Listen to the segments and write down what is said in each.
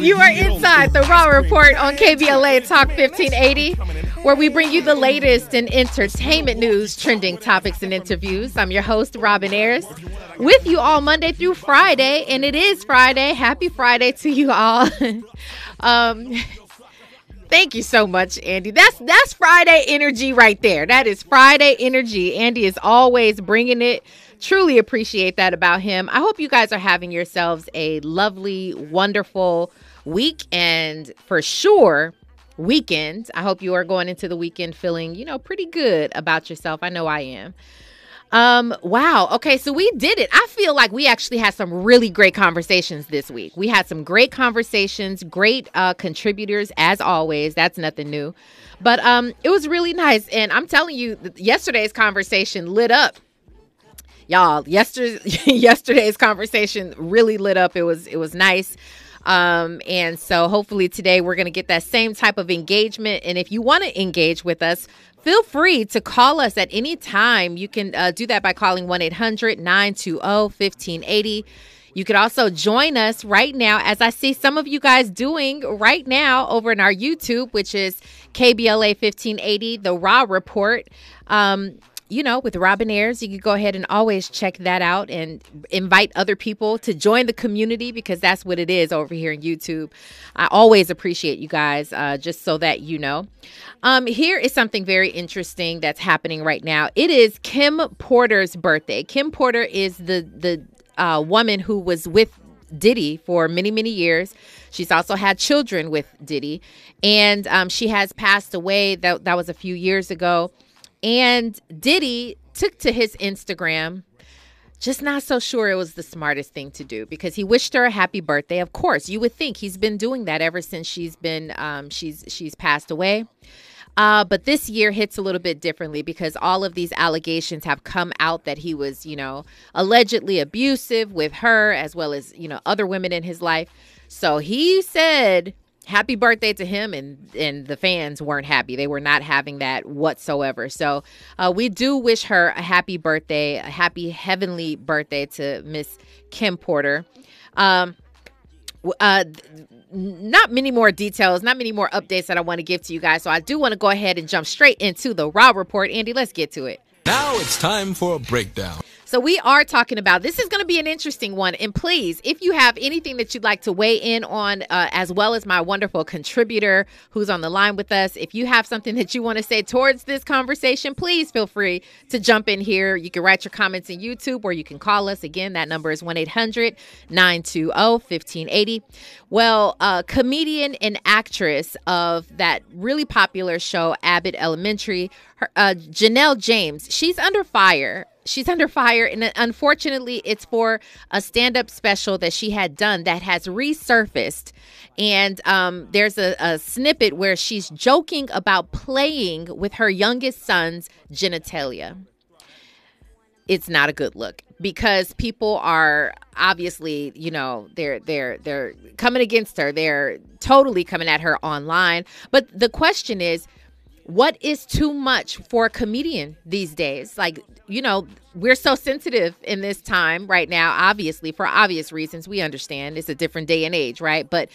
You are inside the Raw Report on KBLA Talk 1580, where we bring you the latest in entertainment news, trending topics, and interviews. I'm your host, Robin Ayers, with you all Monday through Friday, and it is Friday. Happy Friday to you all. um, Thank you so much, Andy. That's that's Friday energy right there. That is Friday energy. Andy is always bringing it. Truly appreciate that about him. I hope you guys are having yourselves a lovely, wonderful week and for sure weekend. I hope you are going into the weekend feeling, you know, pretty good about yourself. I know I am. Um, wow. Okay, so we did it. I feel like we actually had some really great conversations this week. We had some great conversations, great uh contributors as always. That's nothing new. But um it was really nice and I'm telling you yesterday's conversation lit up. Y'all, yesterday yesterday's conversation really lit up. It was it was nice. Um, and so hopefully today we're going to get that same type of engagement. And if you want to engage with us, Feel free to call us at any time. You can uh, do that by calling 1 800 920 1580. You could also join us right now, as I see some of you guys doing right now over in our YouTube, which is KBLA 1580, the Raw Report. Um, you know, with Robin Ayers, you can go ahead and always check that out and invite other people to join the community because that's what it is over here in YouTube. I always appreciate you guys, uh, just so that you know. Um, here is something very interesting that's happening right now. It is Kim Porter's birthday. Kim Porter is the the uh, woman who was with Diddy for many, many years. She's also had children with Diddy, and um, she has passed away. That that was a few years ago. And Diddy took to his Instagram, just not so sure it was the smartest thing to do because he wished her a happy birthday. Of course, you would think he's been doing that ever since she's been um, she's she's passed away. Uh, but this year hits a little bit differently because all of these allegations have come out that he was, you know, allegedly abusive with her as well as, you know, other women in his life. So he said happy birthday to him and and the fans weren't happy they were not having that whatsoever so uh, we do wish her a happy birthday a happy heavenly birthday to miss kim porter um uh not many more details, not many more updates that I want to give to you guys. So I do want to go ahead and jump straight into the Raw report. Andy, let's get to it. Now it's time for a breakdown. So we are talking about this is going to be an interesting one. And please, if you have anything that you'd like to weigh in on, uh, as well as my wonderful contributor who's on the line with us, if you have something that you want to say towards this conversation, please feel free to jump in here. You can write your comments in YouTube or you can call us. Again, that number is 1 800 920 1580. Well, uh, comedian and actress of that really popular show, Abbott Elementary, her, uh, Janelle James, she's under fire she's under fire and unfortunately it's for a stand-up special that she had done that has resurfaced. And um, there's a, a, snippet where she's joking about playing with her youngest son's genitalia. It's not a good look because people are obviously you know they're they're they're coming against her. They're totally coming at her online. But the question is what is too much for a comedian these days? Like, you know, we're so sensitive in this time right now, obviously, for obvious reasons. We understand it's a different day and age, right? But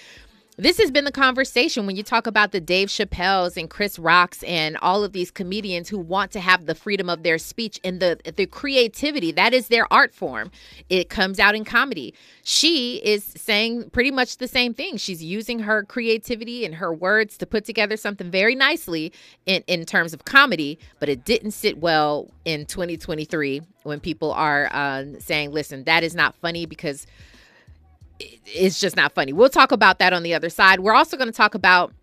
this has been the conversation when you talk about the Dave Chappelle's and Chris Rocks and all of these comedians who want to have the freedom of their speech and the the creativity that is their art form. It comes out in comedy. She is saying pretty much the same thing. She's using her creativity and her words to put together something very nicely in in terms of comedy, but it didn't sit well in 2023 when people are uh, saying, "Listen, that is not funny because." It's just not funny. We'll talk about that on the other side. We're also going to talk about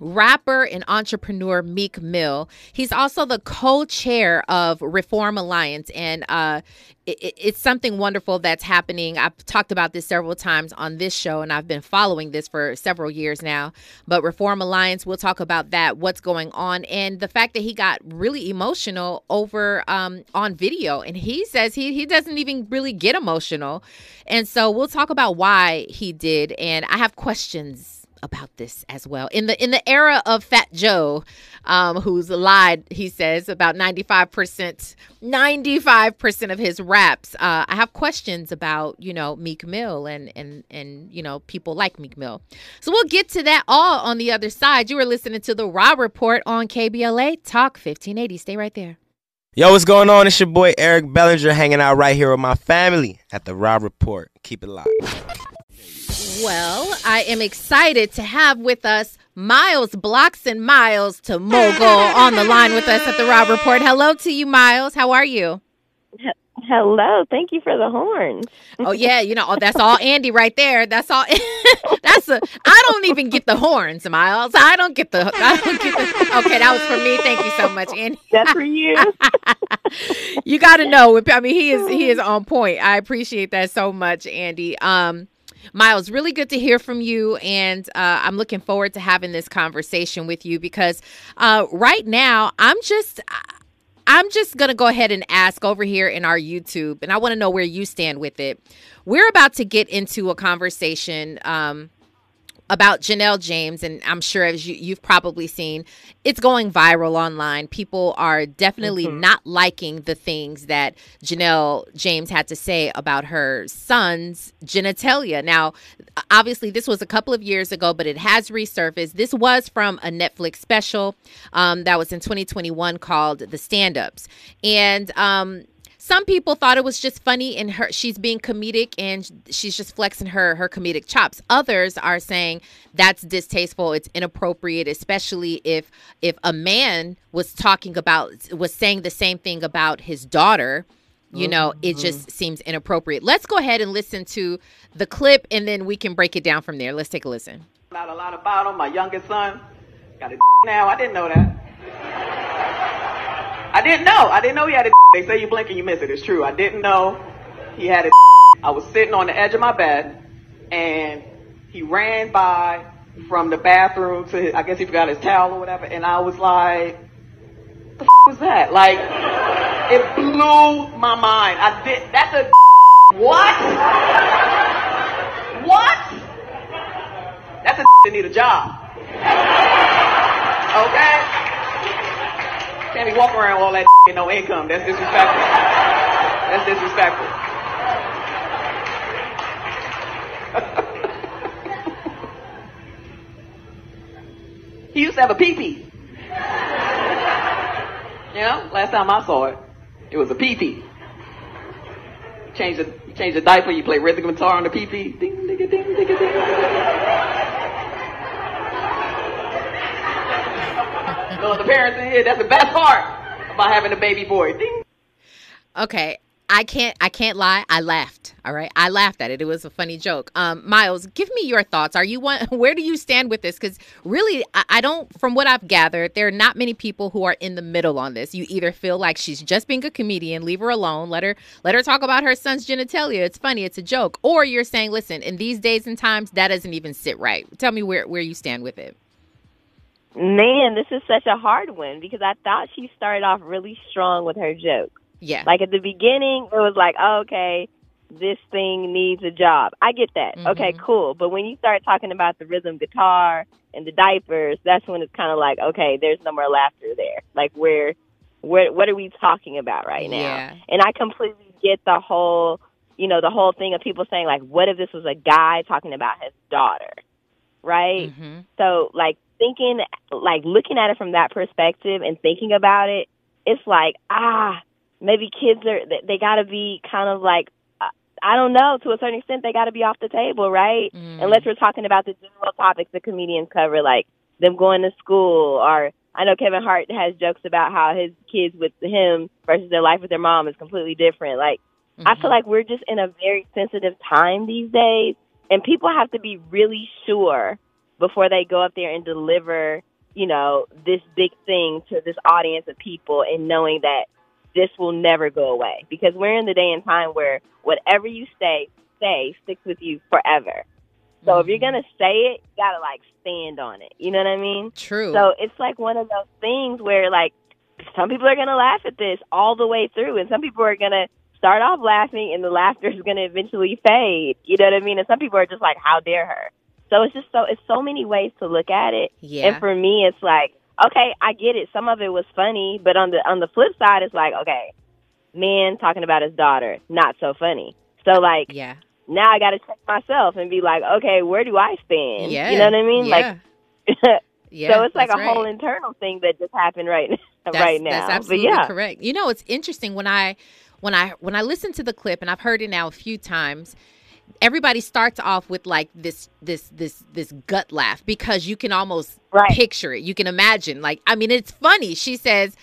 rapper and entrepreneur Meek Mill. He's also the co-chair of Reform Alliance, and uh, it, it's something wonderful that's happening. I've talked about this several times on this show, and I've been following this for several years now. But Reform Alliance, we'll talk about that, what's going on, and the fact that he got really emotional over um, on video, and he says he he doesn't even really get emotional, and so we'll talk about why he did, and I have questions about this as well. In the in the era of Fat Joe, um, who's lied, he says about ninety five percent, ninety five percent of his raps. Uh, I have questions about you know Meek Mill and and and you know people like Meek Mill. So we'll get to that all on the other side. You were listening to the Raw Report on KBLA Talk fifteen eighty. Stay right there. Yo, what's going on? It's your boy Eric Bellinger hanging out right here with my family at the Raw Report. Keep it locked. Well, I am excited to have with us Miles Bloxson Miles to Mogul on the line with us at the Raw Report. Hello to you, Miles. How are you? Hello, thank you for the horn. Oh yeah, you know, oh, that's all Andy right there. That's all. that's a. I don't even get the horns, Miles. I don't get the. I don't get the. Okay, that was for me. Thank you so much, Andy. That's for you. you got to know. I mean, he is he is on point. I appreciate that so much, Andy. Um, Miles, really good to hear from you. And uh, I'm looking forward to having this conversation with you because uh, right now I'm just. I'm just going to go ahead and ask over here in our YouTube, and I want to know where you stand with it. We're about to get into a conversation um, about Janelle James, and I'm sure as you, have probably seen, it's going viral online. People are definitely mm-hmm. not liking the things that Janelle James had to say about her son's genitalia. Now, obviously, this was a couple of years ago, but it has resurfaced. This was from a Netflix special um, that was in 2021 called The Stand Ups. And um, some people thought it was just funny and her she's being comedic and she's just flexing her her comedic chops. Others are saying that's distasteful, it's inappropriate, especially if if a man was talking about was saying the same thing about his daughter. You know it mm-hmm. just seems inappropriate. Let's go ahead and listen to the clip and then we can break it down from there. Let's take a listen. Not a lot about him my youngest son. Got a now i didn't know that I didn't know. I didn't know he had a. They say you blink and you miss it. It's true. I didn't know he had a. I was sitting on the edge of my bed, and he ran by from the bathroom to. His, I guess he forgot his towel or whatever, and I was like, "The f- was that?" Like, it blew my mind. I did. That's a. What? What? That's a that need a job. Okay. Can't be walking around all that and no income. That's disrespectful. That's disrespectful. he used to have a pee-pee. Know, last time I saw it, it was a pee-pee. Change the change the diaper, you play rhythm guitar on the pee-pee. Ding, ding, ding, ding, ding, ding. The parents in here, that's the best part about having a baby boy. Ding. Okay. I can't I can't lie. I laughed. All right. I laughed at it. It was a funny joke. Um, Miles, give me your thoughts. Are you one where do you stand with this? Because really I, I, don't from what I've gathered, there are not many people who are in the middle on this. You either feel like she's just being a comedian, leave her alone, let her let her talk about her son's genitalia. It's funny, it's a joke. Or you're saying, listen, in these days and times, that doesn't even sit right. Tell me where, where you stand with it. Man, this is such a hard one because I thought she started off really strong with her joke. Yeah. Like at the beginning, it was like, oh, okay, this thing needs a job. I get that. Mm-hmm. Okay, cool. But when you start talking about the rhythm guitar and the diapers, that's when it's kind of like, okay, there's no more laughter there. Like, where, where, what are we talking about right now? Yeah. And I completely get the whole, you know, the whole thing of people saying like, what if this was a guy talking about his daughter? Right? Mm-hmm. So, like, thinking, like looking at it from that perspective and thinking about it, it's like, ah, maybe kids are, they got to be kind of like, uh, I don't know, to a certain extent, they got to be off the table, right? Mm. Unless we're talking about the general topics that comedians cover, like them going to school or I know Kevin Hart has jokes about how his kids with him versus their life with their mom is completely different. Like, mm-hmm. I feel mm-hmm. like we're just in a very sensitive time these days, and people have to be really sure before they go up there and deliver, you know, this big thing to this audience of people and knowing that this will never go away because we're in the day and time where whatever you say, say sticks with you forever. So mm-hmm. if you're mm-hmm. going to say it, you got to like stand on it. You know what I mean? True. So it's like one of those things where like some people are going to laugh at this all the way through and some people are going to start off laughing and the laughter is going to eventually fade. You know what I mean? And some people are just like, how dare her? So it's just so it's so many ways to look at it. Yeah. And for me, it's like, okay, I get it. Some of it was funny, but on the on the flip side, it's like, okay, man talking about his daughter, not so funny. So like, Yeah. now I got to check myself and be like, okay, where do I stand? Yeah. You know what I mean? Yeah. Like, yeah. so it's like a right. whole internal thing that just happened right That's, right now. That's absolutely yeah, correct. You know, it's interesting when I when I when I listen to the clip and I've heard it now a few times. Everybody starts off with like this this this this gut laugh because you can almost Right. picture it. You can imagine. Like I mean, it's funny. She says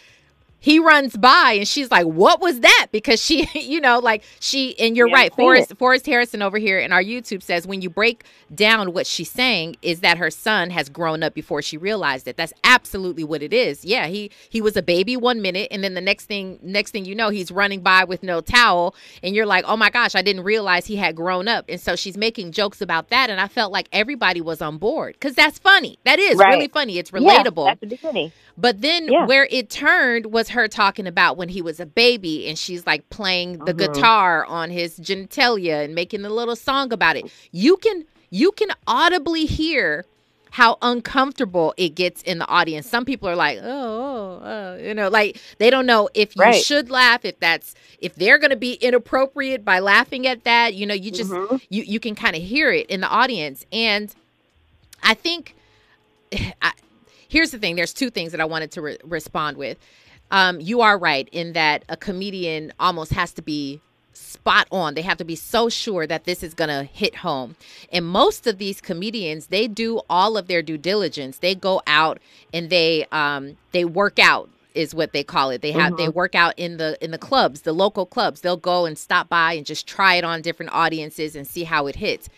he runs by and she's like, "What was that?" Because she, you know, like she and you're Yeah, right. Forrest Forrest Harrison over here in our YouTube says when you break down what she's saying is that her son has grown up before she realized it. That's absolutely what it is. Yeah, he he was a baby one minute and then the next thing next thing you know, he's running by with no towel and you're like, "Oh my gosh, I didn't realize he had grown up." And so she's making jokes about that and I felt like everybody was on board cuz that's funny. That is Right. really funny. It's Yeah, relatable. that's the beginning. But then Yeah. where it turned was her talking about when he was a baby and she's like playing the Mhm. guitar on his genitalia and making a little song about it. You can you can audibly hear how uncomfortable it gets in the audience. Some people are like, oh, oh, oh," you know, like they don't know if you Right. should laugh, if that's if they're going to be inappropriate by laughing at that. You know, you just Mhm. you you can kind of hear it in the audience, and I think I, here's the thing there's two things that i wanted to re- respond with um, you are right in that a comedian almost has to be spot on. They have to be so sure that this is going to hit home. And most of these comedians they do all of their due diligence. They go out and they um, they work out is what they call it. They have they work out in the in the clubs the local clubs. They'll go and stop by and just try it on different audiences and see how it hits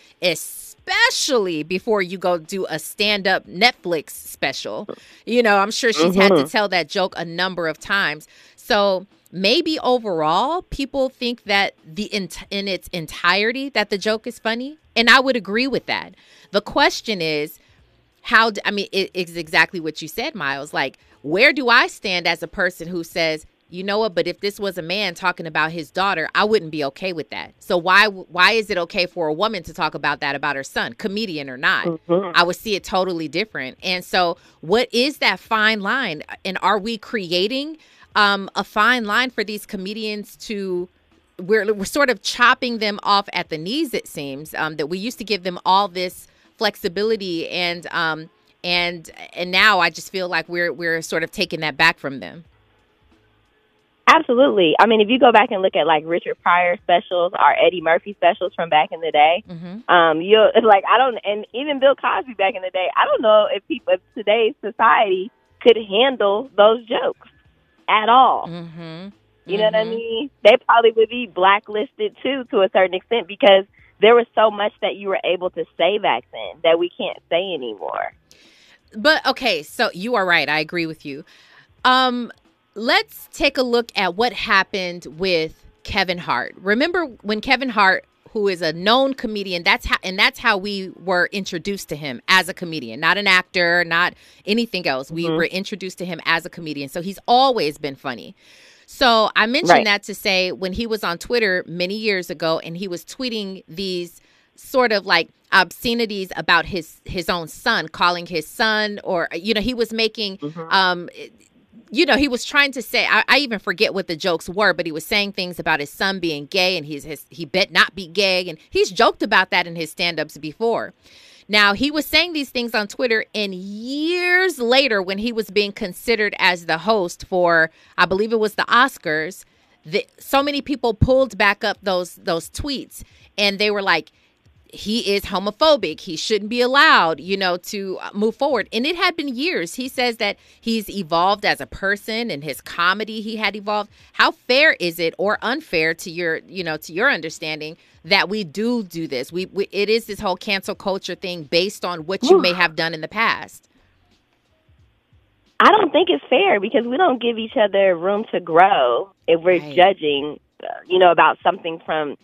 especially before you go do a stand-up netflix special. Uh. You know i'm sure she's had to uh-huh. tell that joke a number of times. So maybe overall people think that the in, in its entirety that the joke is funny and i would agree with that. The question is how I mean it is exactly what you said miles. Like where do i stand as a person who says you know what but if this was a man talking about his daughter i wouldn't be okay with that. So why why is it okay for a woman to talk about that about her son comedian or not? I would see it totally different. And so what is that fine line? And are we creating um, a fine line for these comedians to we're, we're sort of chopping them off at the knees it seems um, that we used to give them all this flexibility and um, and and now I just feel like we're we're sort of taking that back from them. Absolutely. I mean, if you go back and look at like Richard Pryor specials or Eddie Murphy specials from back in the day, Mm-hmm. um, you it's like I don't, and even Bill Cosby back in the day, I don't know if people, if today's society could handle those jokes at all. Mm-hmm. You know what I mean? They probably would be blacklisted too, to a certain extent, because there was so much that you were able to say back then that we can't say anymore. But okay, so you are right. I agree with you. Um, let's take a look at what happened with Kevin Hart. Remember when Kevin Hart, who is a known comedian, that's how and that's how we were introduced to him as a comedian, not an actor, not anything else. We were introduced to him as a comedian. So he's always been funny. So I mentioned Right. that to say when he was on Twitter many years ago and he was tweeting these sort of like obscenities about his his own son, calling his son or you know, he was making um you know, he was trying to say I, I even forget what the jokes were, but he was saying things about his son being gay and he's his he bet not be gay and he's joked about that in his stand-ups before. Now, he was saying these things on Twitter, and years later, when he was being considered as the host for, I believe it was the Oscars, the, so many people pulled back up those those tweets, and they were like, he is homophobic. He shouldn't be allowed, you know, to uh, move forward. And it had been years. He says that he's evolved as a person and his comedy he had evolved. How fair is it or unfair to your, you know, to your understanding that we do do this? We, we it is this whole cancel culture thing based on what you may have done in the past. I don't think it's fair because we don't give each other room to grow if we're Right. judging, uh, you know, about something from,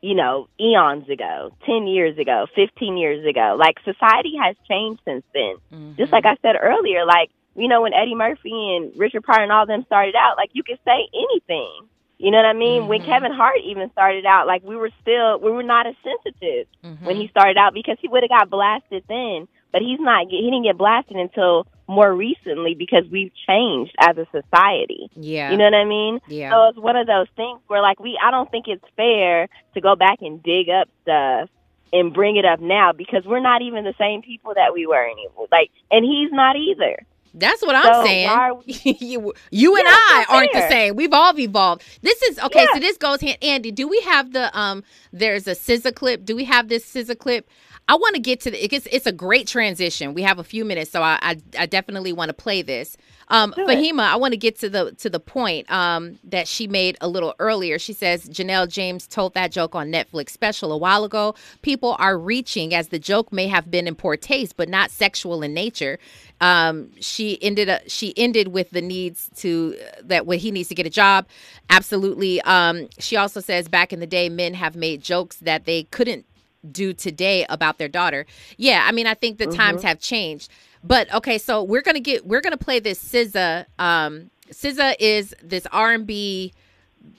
you know, eons ago, 10 years ago, 15 years ago. Like society has changed since then. Just like I said earlier, like, you know, when Eddie Murphy and Richard Pryor and all them started out, like you could say anything. You know what I mean? Mm-hmm. When Kevin Hart even started out, like we were still we were not as sensitive mm-hmm. when he started out because he would have got blasted then, but he's not. He didn't get blasted until more recently because we've changed as a society. Yeah. You know what I mean? Yeah. So it's one of those things where like we I don't think it's fair to go back and dig up stuff and bring it up now because we're not even the same people that we were anymore. Like and he's not either. That's what I'm saying. you, you and I aren't the same. We've all evolved. This is okay. Yeah. So this goes hand. Andy, do we have the um? There's a SZA clip. Do we have this SZA clip? I want to get to the. It's, it's a great transition. We have a few minutes, so I I, I definitely want to play this. Um, Fahima, I want to get to the to the point um, that she made a little earlier. She says Janelle James told that joke on Netflix special a while ago. People are reaching as the joke may have been in poor taste, but not sexual in nature. Um, she ended up she ended with the needs to that what he needs to get a job. Absolutely. Um, she also says back in the day, men have made jokes that they couldn't do today about their daughter. Yeah, I mean, I think the mm-hmm. times have changed. But okay, so we're gonna get we're gonna play this SZA. Um, SZA is this R and B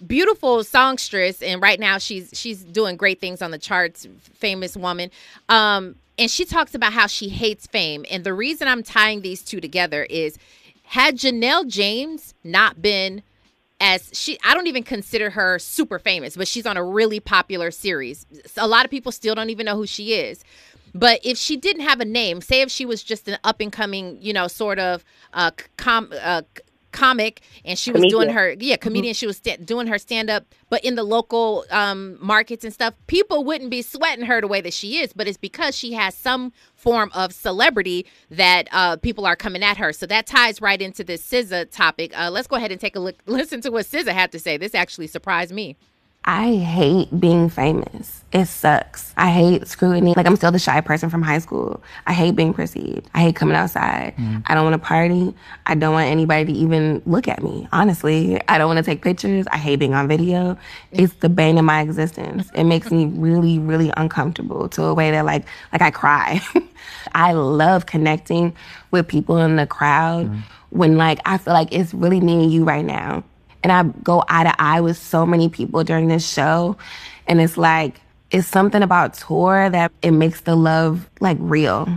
beautiful songstress, and right now she's she's doing great things on the charts. Famous woman. Um, and she talks about how she hates fame. And the reason I'm tying these two together is had Janelle James not been as she I don't even consider her super famous, but she's on a really popular series. A lot of people still don't even know who she is. But if she didn't have a name, say if she was just an up and coming, you know, sort of uh, com- uh, comic and she was comedian. doing her yeah mm-hmm. comedian. She was st- doing her stand up but in the local um, markets and stuff people wouldn't be sweating her the way that she is but it's because she has some form of celebrity that uh, people are coming at her. So that ties right into this SZA topic. Uh, let's go ahead and take a look listen to what SZA had to say. This actually surprised me I hate being famous. It sucks. I hate scrutiny. Like I'm still the shy person from high school. I hate being perceived. I hate coming outside. Mm. I don't want to party. I don't want anybody to even look at me. Honestly, I don't want to take pictures. I hate being on video. It's the bane of my existence. It makes me really, really uncomfortable to a way that like like I cry. I love connecting with people in the crowd mm. when like I feel like it's really me and you right now and I go eye to eye with so many people during this show. And it's like, it's something about tour that it makes the love like real.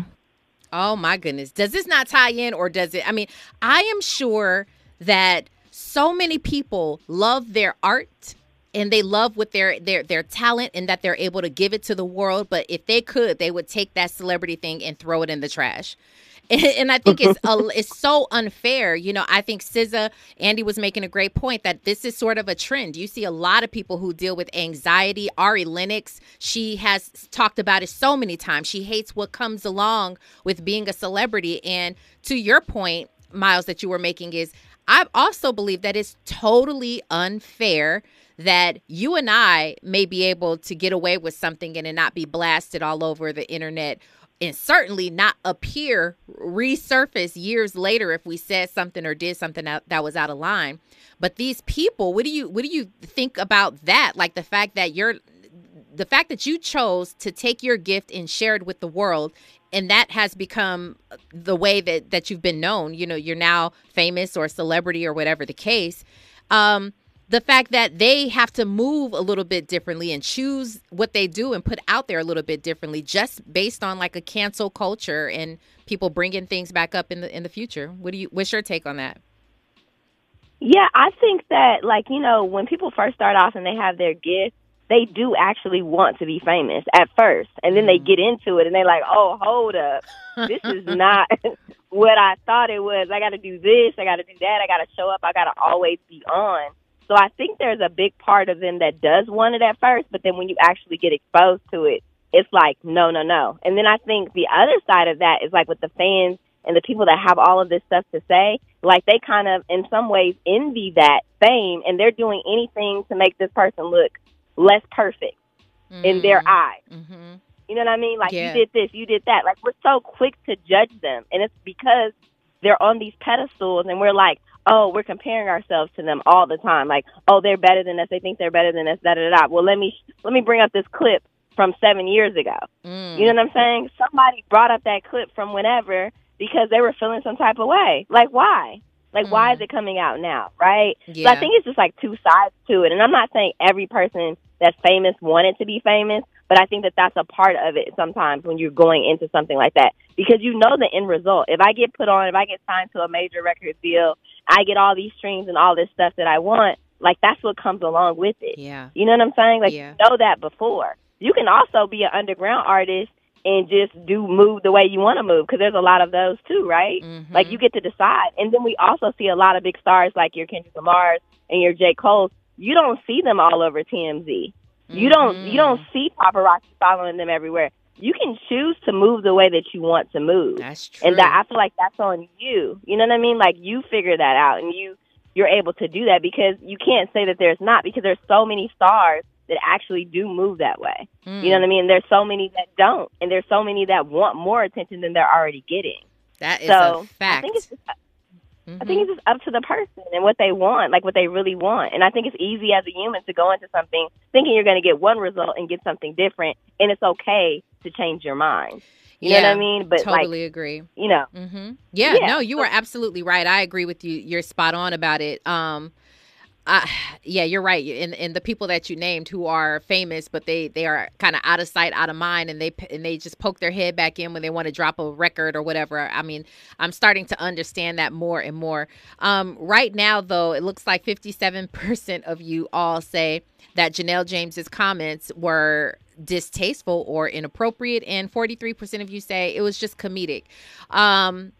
Oh my goodness. Does this not tie in or does it? I mean, I am sure that so many people love their art and they love with their their their talent and that they're able to give it to the world, but if they could, they would take that celebrity thing and throw it in the trash. and I think it's a, it's so unfair. You know, I think SZA Andy was making a great point that this is sort of a trend. You see a lot of people who deal with anxiety. Ari Lennox, she has talked about it so many times. She hates what comes along with being a celebrity. And to your point, Miles, that you were making is I also believe that it's totally unfair that you and I may be able to get away with something and not be blasted all over the internet and certainly not appear resurface years later if we said something or did something that, that was out of line. But these people what do you what do you think about that? Like the fact that you're the fact that you chose to take your gift and share it with the world and that has become the way that that you've been known you know you're now famous or a celebrity or whatever the case um the fact that they have to move a little bit differently and choose what they do and put out there a little bit differently just based on like a cancel culture and people bringing things back up in the in the future. What do you what's your take on that? Yeah i think that like you know when people first start off and they have their gift they do actually want to be famous at first and then they mm-hmm. get into it and they're like oh hold up this is not what i thought it was i got to do this i got to do that i got to show up i got to always be on so I think there's a big part of them that does want it at first, but then when you actually get exposed to it, it's like, no, no, no. And then I think the other side of that is like with the fans and the people that have all of this stuff to say, like they kind of in some ways envy that fame and they're doing anything to make this person look less perfect mm-hmm. in their mm-hmm. eyes. Mm-hmm. You know what I mean? Like yeah. you did this, you did that. Like we're so quick to judge them and it's because they're on these pedestals and we're like, oh, we're comparing ourselves to them all the time. Like, oh, they're better than us. They think they're better than us. Da da da. Well, let me let me bring up this clip from seven years ago. Mm. You know what I'm saying? Somebody brought up that clip from whenever because they were feeling some type of way. Like, why? Like, why is Mm. it coming out now, right? So I think it's just like two sides to it. And I'm not saying every person that's famous wanted to be famous, but I think that that's a part of it sometimes when you're going into something like that because you know the end result. If I get put on, if I get signed to a major record deal, I get all these streams and all this stuff that I want. Like that's what comes along with it. Yeah. You know what I'm saying? Like Yeah. you know that before. You can also be an underground artist and just do move the way you want to move because there's a lot of those too, right? Mhm. Like you get to decide. And then we also see a lot of big stars like your Kendrick Lamar's and your J. Cole's. You don't see them all over TMZ. You don't you don't Mm-hmm. see paparazzi following them everywhere. You can choose to move the way that you want to move. That's true. And that I feel like that's on you. You know what I mean? Like you figure that out and you you're able to do that because you can't say that there's not because there's so many stars that actually do move that way. Mm. You know what I mean? There's so many that don't and there's so many that want more attention than they're already getting. that is so a fact. I think it's just, I Mhm. think it's just up to the person and what they want, like what they really want. And I think it's easy as a human to go into something thinking you're going to get one result and get something different, and it's okay to change your mind. You know what I mean? But totally like, agree. you know, hmm Yeah, Yeah. no, you are absolutely right. I agree with you. You're spot on about it. Um, I, yeah, you're right. And and the people that you named who are famous, but they they are kind of out of sight, out of mind, and they and they just poke their head back in when they want to drop a record or whatever. I mean, I'm starting to understand that more and more. Um, right now, though, it looks like 57% of you all say that Janelle James's comments were distasteful or inappropriate, and 43% of you say it was just comedic. Um,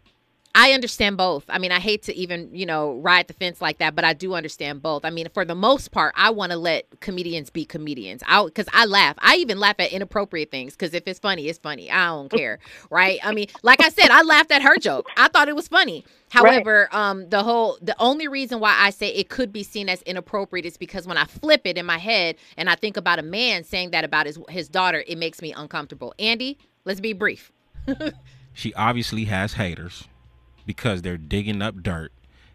I understand both. I mean, I hate to even, you know, ride the fence like that, but I do understand both. I mean, for the most part, I want to let comedians be comedians. I cuz I laugh. I even laugh at inappropriate things cuz if it's funny, it's funny. I don't care, right? I mean, like I said, I laughed at her joke. I thought it was funny. However, um the whole the only reason why I say it could be seen as inappropriate is because when I flip it in my head and I think about a man saying that about his his daughter, it makes me uncomfortable. Andy, let's be brief. She obviously has haters because they're digging up dirt.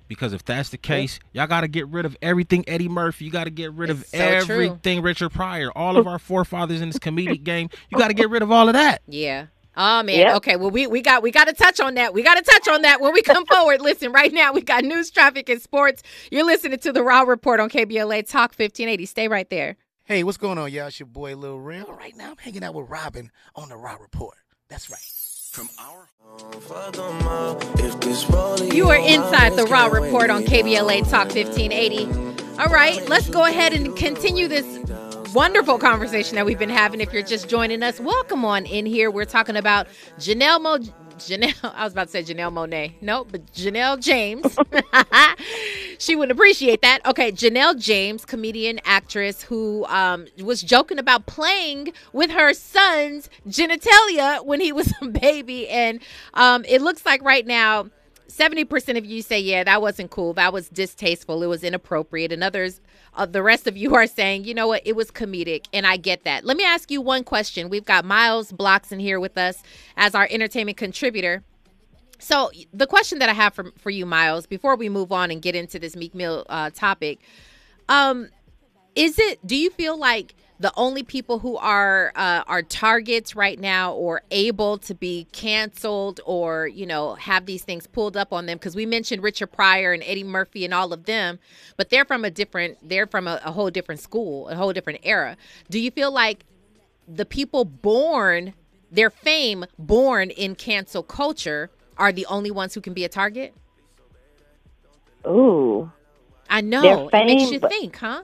Because if that's the case, y'all got to get rid of everything Eddie Murphy. You got to get rid of It's so true. everything Richard Pryor. All of our forefathers in this comedic game. You got to get rid of all of that. Yeah. Oh man. Yep. Okay. Well, we we got we got to touch on that. We got to touch on that when we come forward. Listen, right now we got news, traffic, and sports. You're listening to the Raw Report on KBLA Talk 1580. Stay right there. Hey, what's going on, y'all? It's your boy Lil Rim. Right now, I'm hanging out with Robin on the Raw Report. That's right. You are inside the Raw Report on KBLA Talk 1580. All right, let's go ahead and continue this wonderful conversation that we've been having. If you're just joining us, welcome on in here. We're talking about Janelle Mo. Janelle, I was about to say Janelle Monáe. Nope, but Janelle James. she wouldn't appreciate that. Okay, Janelle James, comedian, actress who um, was joking about playing with her son's genitalia when he was a baby. And um, it looks like right now, 70% of you say, yeah, that wasn't cool. That was distasteful. It was inappropriate. And others, uh, the rest of you are saying, you know what, it was comedic. And I get that. Let me ask you one question. We've got Miles Bloxson here with us as our entertainment contributor. So, the question that I have for, for you, Miles, before we move on and get into this Meek Mill uh, topic, um, is it, do you feel like the only people who are uh, are targets right now or able to be canceled or you know have these things pulled up on them because we mentioned richard pryor and eddie murphy and all of them but they're from a different they're from a, a whole different school a whole different era. Do you feel like the people born their fame born in cancel culture are the only ones who can be a target? Ooh, i know. Their it makes you think huh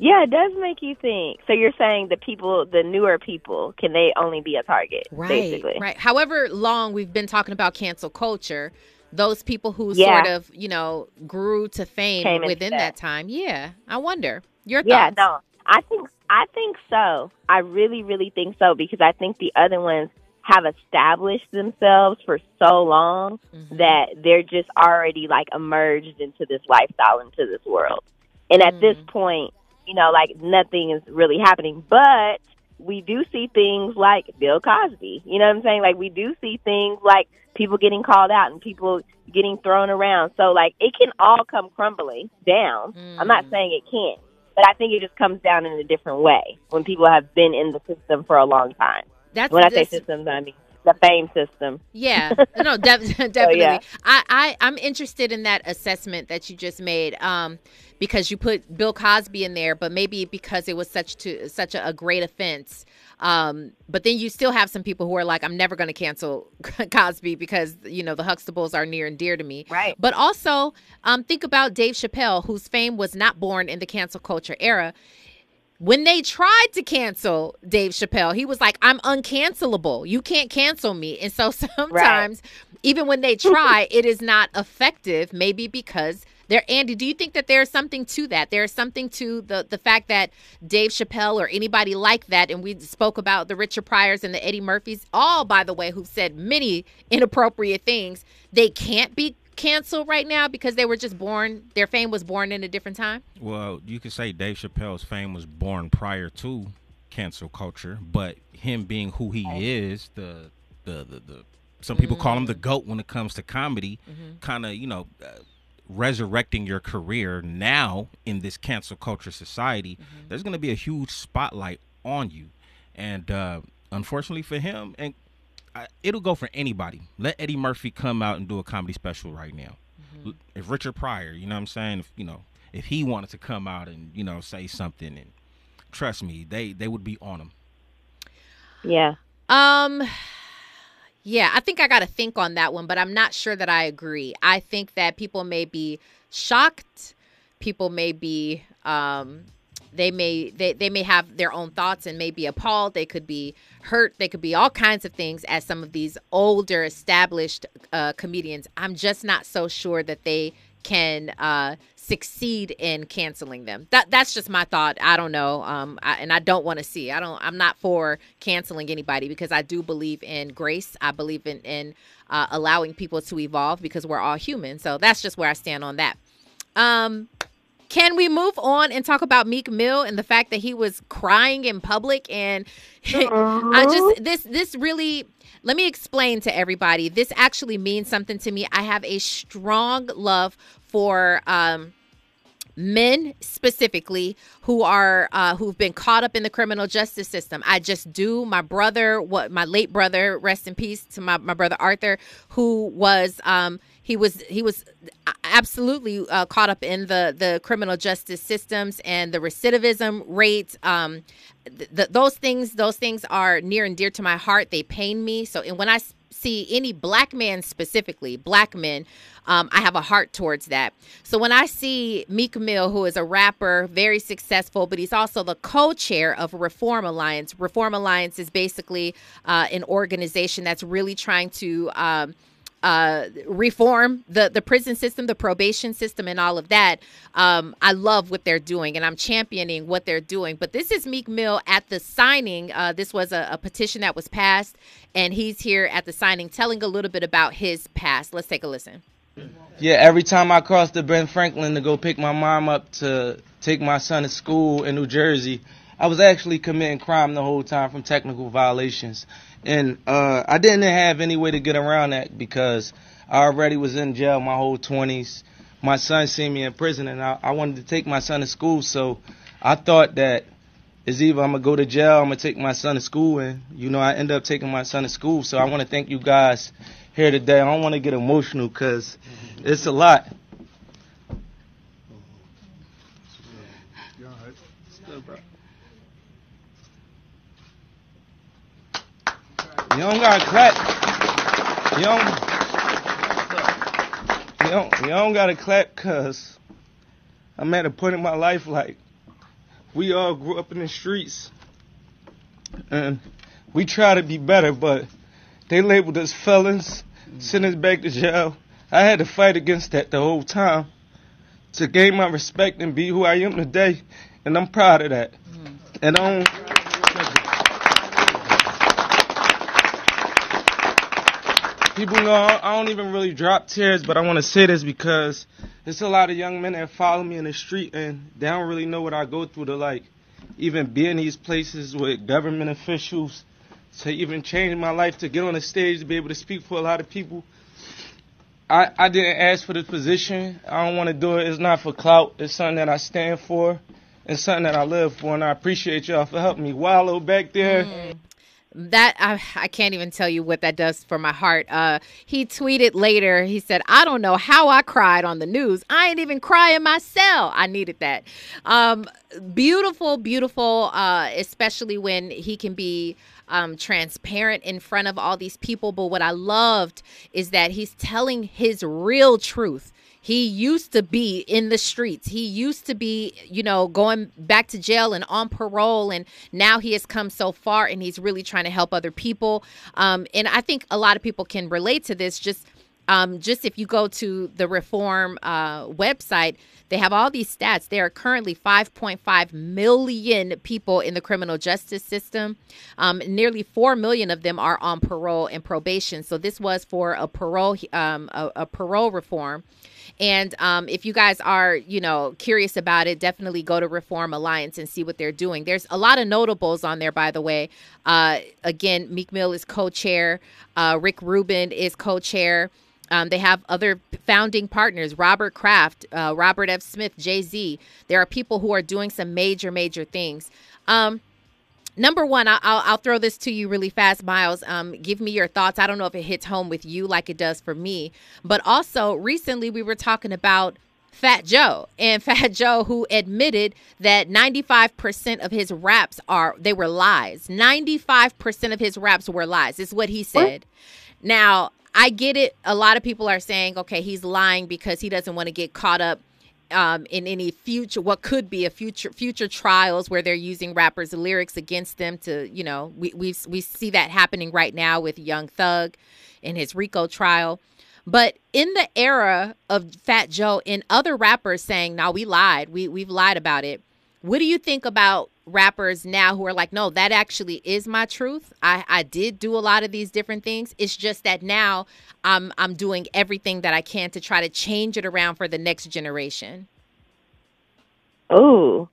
yeah, it does make you think. So you're saying the people, the newer people, can they only be a target? Right, basically. right. However long we've been talking about cancel culture, those people who Yeah. sort of, you know, grew to fame Came within that. that time. Yeah, I wonder your thoughts. Yeah, no, I think I think so. I really, really think so because I think the other ones have established themselves for so long Mhm. that they're just already like emerged into this lifestyle, into this world. And at this Mm. point, you know, like nothing is really happening. But we do see things like Bill Cosby. You know what I'm saying? Like we do see things like people getting called out and people getting thrown around. So like it can all come crumbling down. I'm not Mm. saying it can't, but I think it just comes down in a different way when people have been in the system for a long time. That's When I say systems, I mean the fame system. Yeah, no, def- definitely. yeah. I, I, I'm interested in that assessment that you just made, um, because you put Bill Cosby in there, but maybe because it was such to such a, a great offense. Um, but then you still have some people who are like, I'm never going to cancel Cosby because you know the Huxtables are near and dear to me. Right. But also, um, think about Dave Chappelle, whose fame was not born in the cancel culture era when they tried to cancel Dave Chappelle, he was like, I'm uncancelable. You can't cancel me. And so sometimes, even when they try, it is not effective, maybe because there Andy, do you think that there's something to that? There's something to the the fact that Dave Chappelle or anybody like that, and we spoke about the Richard Pryors and the Eddie Murphys, all by the way, who've said many inappropriate things, they can't be canceled right now because they were just born their fame was born in a different time? Well, you could say Dave Chappelle's fame was born prior to cancel culture, but him being who he is, the the the, the some people call him the goat when it comes to comedy, kind of you know. Uh, resurrecting your career now in this cancel culture society there's going to be a huge spotlight on you and uh unfortunately for him and I, it'll go for anybody. Let eddie murphy come out and do a comedy special right now. L- if richard pryor you know what i'm saying? If you know if he wanted to come out and you know say something and trust me they they would be on him. Yeah. Um yeah, I think I got to think on that one, but I'm not sure that I agree. I think that people may be shocked, people may be um they may they, they may have their own thoughts and may be appalled. They could be hurt. They could be all kinds of things as some of these older established uh, comedians. I'm just not so sure that they can uh, succeed in canceling them. That that's just my thought. I don't know um, I, and i don't want to see. I don't i'm not for canceling anybody because i do believe in grace. I believe in in uh, allowing people to evolve because we're all human. So that's just where i stand on that. Um can we move on and talk about Meek Mill and the fact that he was crying in public and I just this this really let me explain to everybody. This actually means something to me. I have a strong love for um men specifically who are uh, who've been caught up in the criminal justice system. I just do. My brother, what my late brother, rest in peace to my, my brother Arthur, who was um, he was he was absolutely uh, caught up in the the criminal justice systems and the recidivism rate. Um, th- th- those things those things are near and dear to my heart. They pain me. So and when I see any black man specifically, black men, um, I have a heart towards that. So when I see Meek Mill, who is a rapper, very successful, but he's also the co-chair of Reform Alliance. Reform Alliance is basically uh, an organization that's really trying to um, uh, reform the the prison system, the probation system, and all of that. Um, I love what they're doing, and I'm championing what they're doing. But this is Meek Mill at the signing. Uh, this was a, a petition that was passed, and he's here at the signing, telling a little bit about his past. Let's take a listen. Yeah, every time I cross the Ben Franklin to go pick my mom up to take my son to school in New Jersey, I was actually committing crime the whole time from technical violations. And uh, I didn't have any way to get around that because I already was in jail my whole 20s. My son seen me in prison, and I, I wanted to take my son to school. So I thought that it's either I'm gonna go to jail, I'm gonna take my son to school, and you know I end up taking my son to school. So I want to thank you guys here today. I don't want to get emotional because it's a lot. You don't gotta clap. You don't. You don't. You don't gotta clap cause I'm at a point in my life like we all grew up in the streets and we try to be better, but they labeled us felons, mm. sent us back to jail. I had to fight against that the whole time to gain my respect and be who I am today, and I'm proud of that. Mm. And I don't. People know I don't even really drop tears, but I want to say this because there's a lot of young men that follow me in the street and they don't really know what I go through to like even be in these places with government officials to even change my life to get on the stage to be able to speak for a lot of people. I, I didn't ask for the position. I don't want to do it. It's not for clout. It's something that I stand for and something that I live for. And I appreciate y'all for helping me. Wallow back there. Mm. That I, I can't even tell you what that does for my heart. Uh, he tweeted later. He said, "I don't know how I cried on the news. I ain't even crying myself. I needed that." Um, beautiful, beautiful. Uh, especially when he can be um, transparent in front of all these people. But what I loved is that he's telling his real truth. He used to be in the streets. He used to be, you know, going back to jail and on parole. And now he has come so far and he's really trying to help other people. Um, and I think a lot of people can relate to this. Just, um, just if you go to the Reform uh, website, they have all these stats. There are currently 5.5 million people in the criminal justice system. Um, nearly 4 million of them are on parole and probation. So this was for a parole um, a, a parole reform. And um, if you guys are, you know, curious about it, definitely go to Reform Alliance and see what they're doing. There's a lot of notables on there, by the way. Uh, again, Meek Mill is co-chair. Uh, Rick Rubin is co-chair. Um, they have other founding partners, Robert Kraft, uh, Robert F. Smith, Jay Z. There are people who are doing some major, major things. Um, number one, I'll, I'll throw this to you really fast, Miles. Um, give me your thoughts. I don't know if it hits home with you like it does for me, but also recently we were talking about Fat Joe and Fat Joe who admitted that 95% of his raps are they were lies. 95% of his raps were lies. Is what he said. What? Now, I get it. A lot of people are saying, okay, he's lying because he doesn't want to get caught up um, in any future what could be a future future trials where they're using rappers' lyrics against them to you know we we we see that happening right now with Young Thug in his RICO trial. But in the era of Fat Joe and other rappers saying, "Now we lied, we we've lied about it," what do you think about rappers now who are like, no, that actually is my truth. I, I did do a lot of these different things. It's just that now I'm I'm doing everything that I can to try to change it around for the next generation. Oh.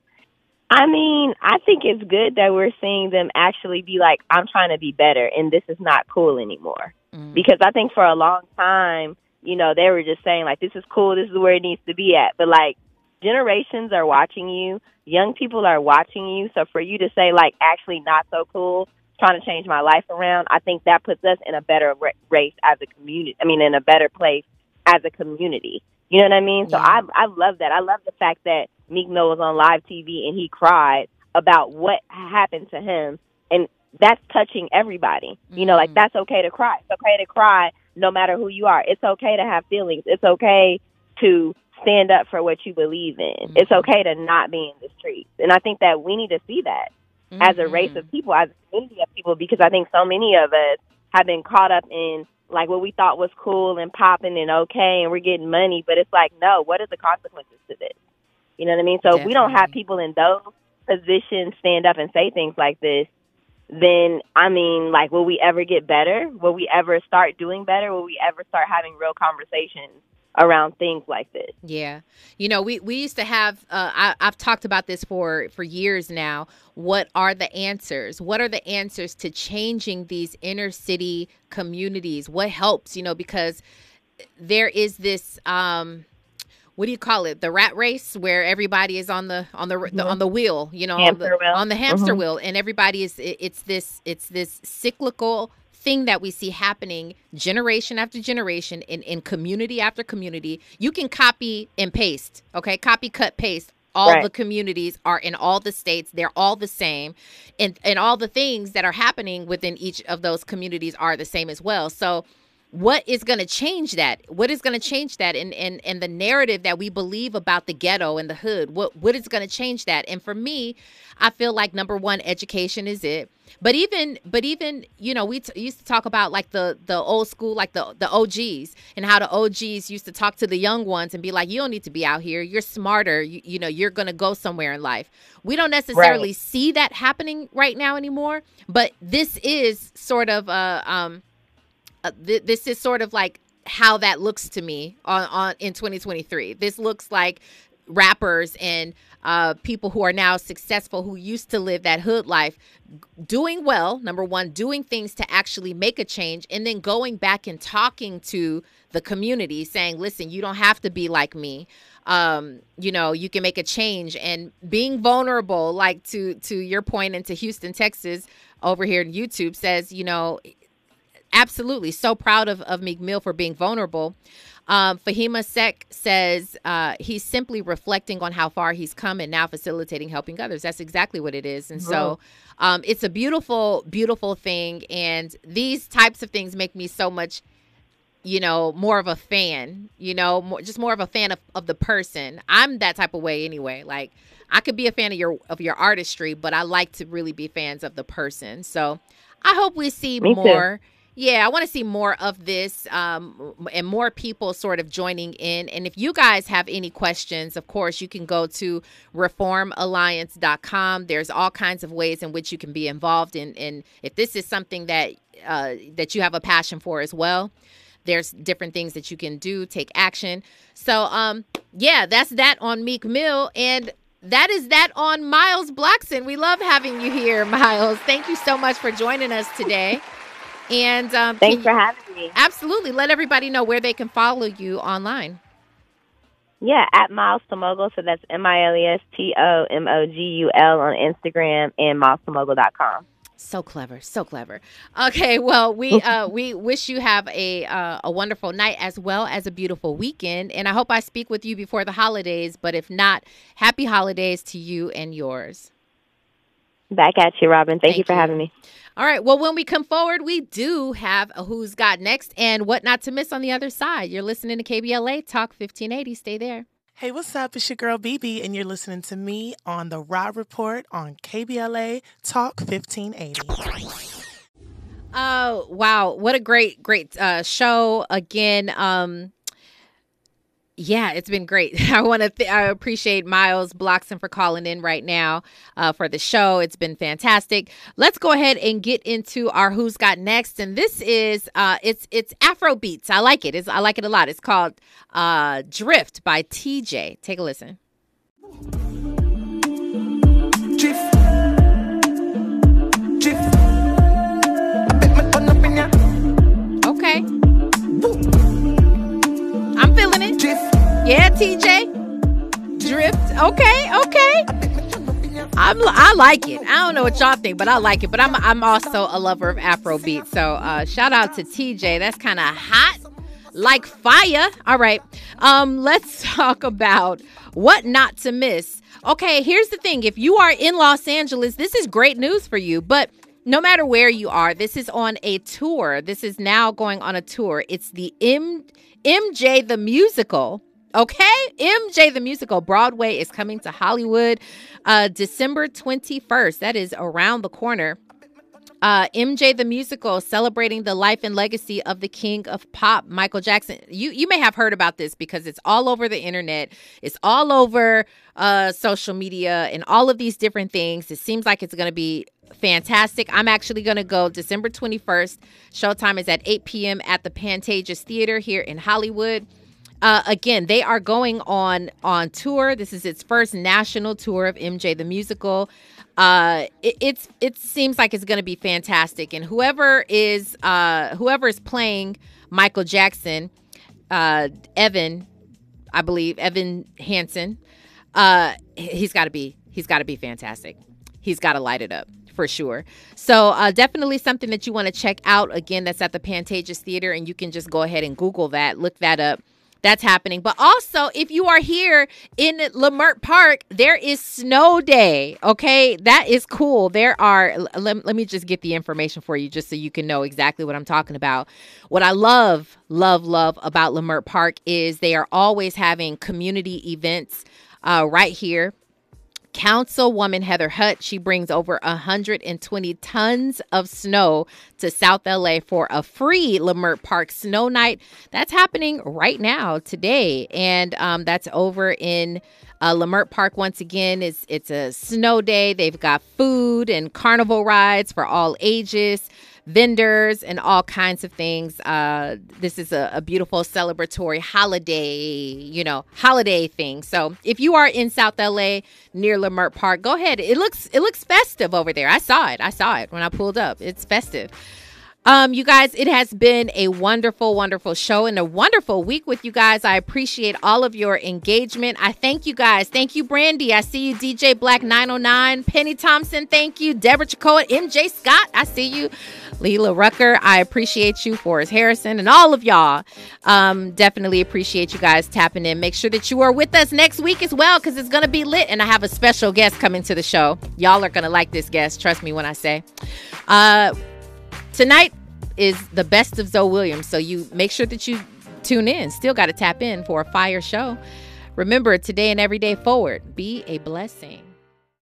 I mean, I think it's good that we're seeing them actually be like, I'm trying to be better and this is not cool anymore. Mm-hmm. Because I think for a long time, you know, they were just saying like this is cool, this is where it needs to be at. But like generations are watching you, young people are watching you. So for you to say like actually not so cool, trying to change my life around, I think that puts us in a better race as a community. I mean, in a better place as a community. You know what I mean? So I I love that. I love the fact that Meek Mill was on live TV and he cried about what happened to him, and that's touching everybody. You know, like mm-hmm. that's okay to cry. It's okay to cry no matter who you are. It's okay to have feelings. It's okay to stand up for what you believe in. Mm-hmm. It's okay to not be in the streets. And I think that we need to see that mm-hmm. as a race of mm-hmm. people, as a community of people, because I think so many of us have been caught up in like what we thought was cool and popping and okay and we're getting money, but it's like, no, what are the consequences to this? You know what I mean? So Definitely. if we don't have people in those positions stand up and say things like this, then I mean, like, will we ever get better? Will we ever start doing better? Will we ever start having real conversations around things like this. Yeah, you know, we we used to have. Uh, I, I've talked about this for for years now. What are the answers? What are the answers to changing these inner city communities? What helps? You know, because there is this. Um, what do you call it? The rat race where everybody is on the on the, mm-hmm. the on the wheel, you know, on, the, on the hamster mm-hmm. wheel, and everybody is. It, it's this. It's this cyclical thing that we see happening generation after generation in, in community after community. You can copy and paste, okay? Copy, cut, paste. All right. the communities are in all the states. They're all the same. And and all the things that are happening within each of those communities are the same as well. So what is going to change that? What is going to change that and and and the narrative that we believe about the ghetto and the hood? What what is going to change that? And for me i feel like number one education is it. But even but even you know we t- used to talk about like the the old school like the the og's and how the og's used to talk to the young ones and be like you don't need to be out here. You're smarter. You, you know you're going to go somewhere in life. We don't necessarily right. see that happening right now anymore but this is sort of a um uh, th- this is sort of like how that looks to me on, on in 2023. This looks like rappers and uh, people who are now successful who used to live that hood life doing well number one doing things to actually make a change and then going back and talking to the community saying listen you don't have to be like me um, you know you can make a change and being vulnerable like to to your point into houston texas over here in YouTube says, you know, absolutely so proud of, of Meek Mill for being vulnerable. Um, Fahima Sek says uh, he's simply reflecting on how far he's come and now facilitating helping others. That's exactly what it is. And so um, it's a beautiful, beautiful thing. And these types of things make me so much, you know, more of a fan, you know, more, just more of a fan of, of the person. I'm that type of way anyway. Like, I could be a fan of your of your artistry, but I like to really be fans of the person. So I hope we see Me too. Yeah, I want to see more of this um, and more people sort of joining in. And if you guys have any questions, of course, you can go to reformalliance.com. There's all kinds of ways in which you can be involved in. And if this is something that uh, that you have a passion for as well, there's different things that you can do, take action. So, um, yeah, that's that on Meek Mill. And that is that on Miles Bloxson. We love having you here, Miles. Thank you so much for joining us today. And um, Thanks for having me. Absolutely. Let everybody know where they can follow you online. Yeah, at Miles to Mogul. So that's M I L E S T O M O G U L on Instagram and milestomogul.com. So clever, so clever. Okay, well, we uh, we wish you have a uh, a wonderful night as well as a beautiful weekend, and I hope I speak with you before the holidays. But if not, happy holidays to you and yours. Back at you, Robin. Thank, Thank you for you. having me. All right. Well, when we come forward, we do have a Who's Got Next and what not to miss on the other side. You're listening to KBLA Talk 1580. Stay there. Hey, what's up? It's your girl BB, and you're listening to me on the Raw Report on KBLA Talk 1580. Oh wow, what a great, great uh, show again. Um, yeah, it's been great. I want to th- I appreciate Miles Bloxson for calling in right now uh, for the show. It's been fantastic. Let's go ahead and get into our Who's Got Next, and this is uh, it's it's Afro beats. I like it. It's, I like it a lot. It's called uh, Drift by TJ. Take a listen. Drift. Drift. Bet me turn up in ya. Okay, Yeah, TJ. Drift. Okay, okay. I'm I like it. I don't know what y'all think, but I like it. But I'm I'm also a lover of Afrobeat. So uh shout out to TJ. That's kind of hot. Like fire. All right. Um let's talk about what not to miss. Okay, here's the thing. If you are in Los Angeles, this is great news for you, but no matter where you are, this is on a tour. This is now going on a tour. It's the M MJ the musical. Okay, MJ the musical Broadway is coming to Hollywood uh December 21st. That is around the corner. Uh, MJ the musical celebrating the life and legacy of the king of pop, Michael Jackson. You you may have heard about this because it's all over the internet. It's all over uh, social media and all of these different things. It seems like it's going to be fantastic. I'm actually going to go December 21st. Showtime is at 8 p.m. at the Pantages Theater here in Hollywood. Uh, again, they are going on on tour. This is its first national tour of MJ the musical. Uh, it, it's it seems like it's going to be fantastic, and whoever is uh, whoever is playing Michael Jackson, uh, Evan, I believe Evan Hansen, uh, he's got to be he's got to be fantastic. He's got to light it up for sure. So uh, definitely something that you want to check out. Again, that's at the Pantages Theater, and you can just go ahead and Google that, look that up. That's happening. But also, if you are here in Leimert Park, there is snow day. Okay, that is cool. There are. Let, let me just get the information for you, just so you can know exactly what I'm talking about. What I love, love, love about Leimert Park is they are always having community events uh, right here Councilwoman Heather Hutt, she brings over 120 tons of snow to South LA for a free Leimert Park snow night. That's happening right now today, and um, that's over in uh, Leimert Park once again. It's it's a snow day. They've got food and carnival rides for all ages vendors and all kinds of things. Uh, this is a, a beautiful celebratory holiday, you know, holiday thing. So if you are in South LA near Leimert Park, go ahead. It looks it looks festive over there. I saw it. I saw it when I pulled up. It's festive. Um, you guys, it has been a wonderful, wonderful show and a wonderful week with you guys. I appreciate all of your engagement. I thank you guys. Thank you, Brandy. I see you, DJ Black 909, Penny Thompson. Thank you, Deborah Chacoa, MJ Scott. I see you, Leela Rucker. I appreciate you, Forrest Harrison, and all of y'all. Um, definitely appreciate you guys tapping in. Make sure that you are with us next week as well because it's going to be lit. And I have a special guest coming to the show. Y'all are going to like this guest. Trust me when I say. Uh, tonight is the best of Zoe Williams. So you make sure that you tune in. Still got to tap in for a fire show. Remember, today and every day forward, be a blessing.